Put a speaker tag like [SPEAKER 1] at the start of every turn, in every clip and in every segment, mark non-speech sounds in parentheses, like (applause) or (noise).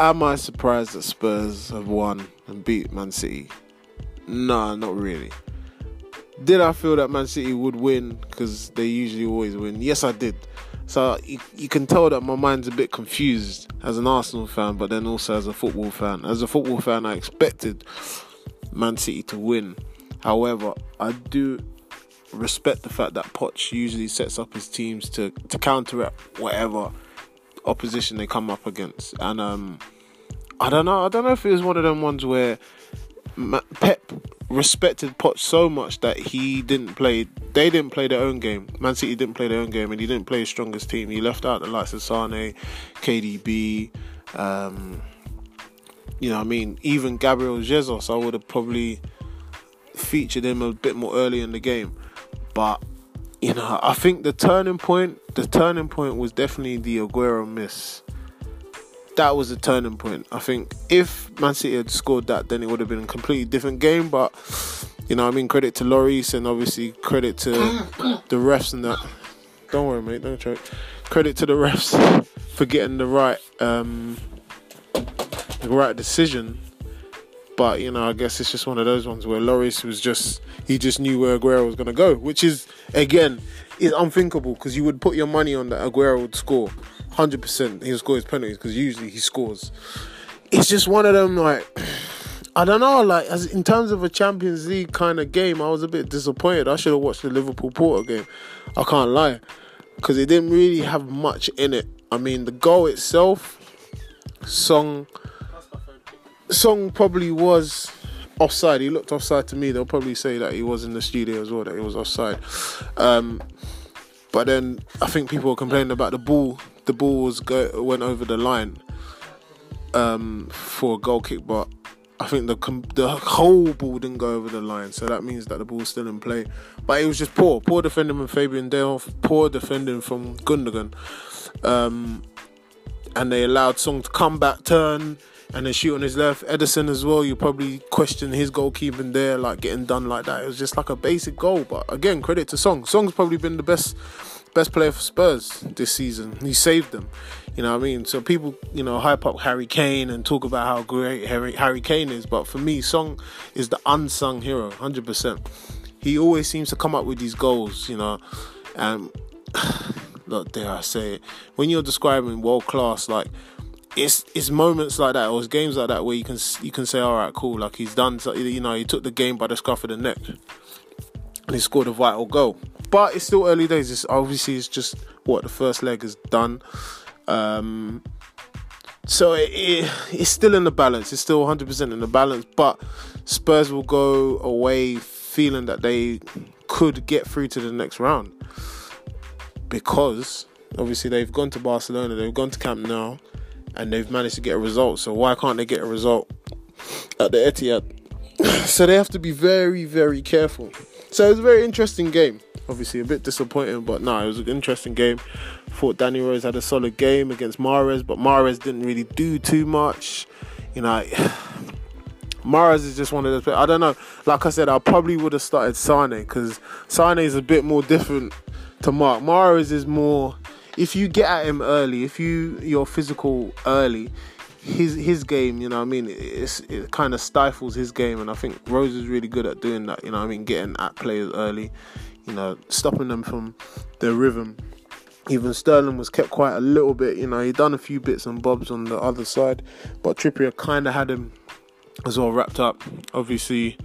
[SPEAKER 1] Am I surprised that Spurs have won and beat Man City? Nah, not really. Did I feel that Man City would win because they usually always win? Yes, I did. So you, you, can tell that my mind's a bit confused as an Arsenal fan, but then also as a football fan. As a football fan, I expected Man City to win. However, I do respect the fact that Poch usually sets up his teams to, to counteract whatever opposition they come up against. And um, I don't know. I don't know if it was one of them ones where Pep respected Poch so much that he didn't play. They didn't play their own game. Man City didn't play their own game, and he didn't play his strongest team. He left out the likes of Sane, KDB. Um, you know, I mean, even Gabriel Jesus, I would have probably featured him a bit more early in the game. But you know, I think the turning point, the turning point was definitely the Aguero miss that was a turning point. I think if Man City had scored that, then it would have been a completely different game. But you know, I mean, credit to Lloris and obviously credit to the refs and that. Don't worry, mate. Don't choke. Credit to the refs (laughs) for getting the right, um, the right decision. But you know, I guess it's just one of those ones where Lloris was just he just knew where Aguero was going to go, which is again is unthinkable because you would put your money on that Aguero would score hundred percent he'll score his penalties because usually he scores. It's just one of them like (sighs) I don't know, like as in terms of a Champions League kind of game, I was a bit disappointed. I should have watched the Liverpool Porto game. I can't lie, because it didn't really have much in it. I mean, the goal itself, Son, Son probably was offside. He looked offside to me. They'll probably say that he was in the studio as well, that he was offside. Um, but then I think people were complaining about the ball the balls go went over the line um, for a goal kick, but I think the the whole ball didn't go over the line, so that means that the ball's still in play. But it was just poor, poor defending from Fabian Delph, poor defending from Gundogan, um, and they allowed Son to come back, turn, and then shoot on his left. Ederson as well. You probably question his goalkeeping there, like getting done like that. It was just like a basic goal, but again, credit to Son. Son's probably been the best best player for Spurs this season. He saved them. You know what I mean? So people, you know, hype up Harry Kane and talk about how great Harry, Harry Kane is, but for me, Son is the unsung hero, 100%. He always seems to come up with these goals, you know, and um, (sighs) look, dare I say it, when you're describing world class, like it's it's moments like that or it's games like that where you can you can say, all right, cool, like he's done, you know, he took the game by the scruff of the neck and he scored a vital goal. But it's still early days. It's obviously it's just what the first leg has done. Um, so it, it, it's still in the balance. It's still 100% in the balance. But Spurs will go away feeling that they could get through to the next round because obviously they've gone to Barcelona, they've gone to Camp Nou, and they've managed to get a result. So why can't they get a result at the Etihad? (coughs) so they have to be very, very careful. So it was a very interesting game. Obviously, a bit disappointing, but no, it was an interesting game. Thought Danny Rose had a solid game against Mahrez, but Mahrez didn't really do too much. You know, (sighs) Mahrez is just one of those. I don't know. Like I said, I probably would have started Sane because Sane is a bit more different to Mark. Mahrez is more. If you get at him early, if you you're physical early, his his game, you know, I mean, it's, it kind of stifles his game, and I think Rose is really good at doing that. You know, I mean, getting at players early, you know, stopping them from their rhythm. Even Sterling was kept quiet a little bit. You know, he done a few bits and bobs on the other side, but Trippier kind of had him as well wrapped up. Obviously,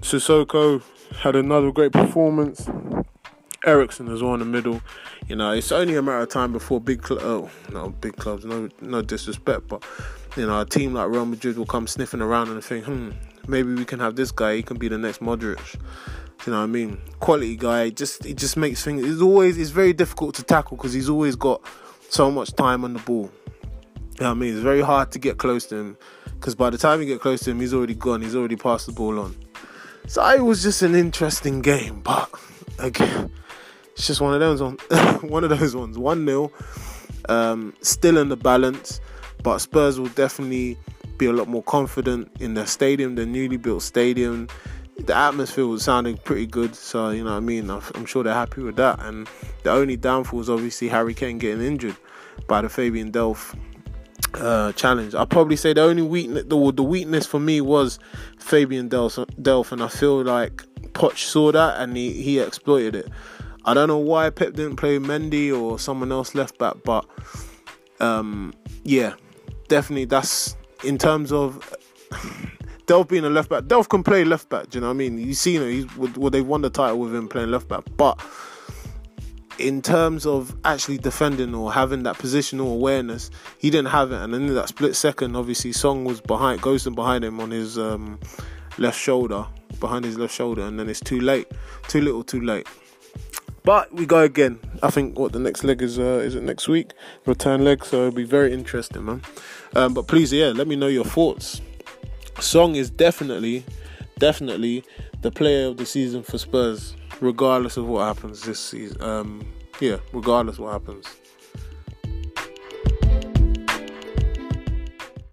[SPEAKER 1] Sissoko had another great performance. Eriksen as well in the middle. You know, it's only a matter of time before big, cl- oh, no big clubs, no, no disrespect, but you know, a team like Real Madrid will come sniffing around and think, hmm, maybe we can have this guy. He can be the next Modric. You know what I mean? Quality guy. Just it just makes things. It's always it's very difficult to tackle because he's always got so much time on the ball. You know I mean? It's very hard to get close to him because by the time you get close to him, he's already gone. He's already passed the ball on. So it was just an interesting game, but again, it's just one of those ones. (laughs) one of those ones. One 0 um, still in the balance, but Spurs will definitely be a lot more confident in their stadium, their newly built stadium. The atmosphere was sounding pretty good, so you know what I mean. I'm sure they're happy with that. And the only downfall is obviously Harry Kane getting injured by the Fabian Delph uh, challenge. I'll probably say the only weakness, the, the weakness for me was Fabian Delph, Delph, and I feel like Poch saw that and he, he exploited it. I don't know why Pep didn't play Mendy or someone else left back, but um, yeah, definitely that's in terms of (laughs) Delph being a left back. Delph can play left back. Do you know what I mean? You see, you know, well, they've won the title with him playing left back, but in terms of actually defending or having that positional awareness, he didn't have it. And in that split second, obviously, Son was behind, ghosting behind him on his um, left shoulder, behind his left shoulder, and then it's too late, too little, too late. But we go again. I think what the next leg is uh, is it next week? Return leg, so it'll be very interesting, man. Um, but please, yeah, let me know your thoughts. Son is definitely, definitely the player of the season for Spurs, regardless of what happens this season. Um, yeah, regardless what happens.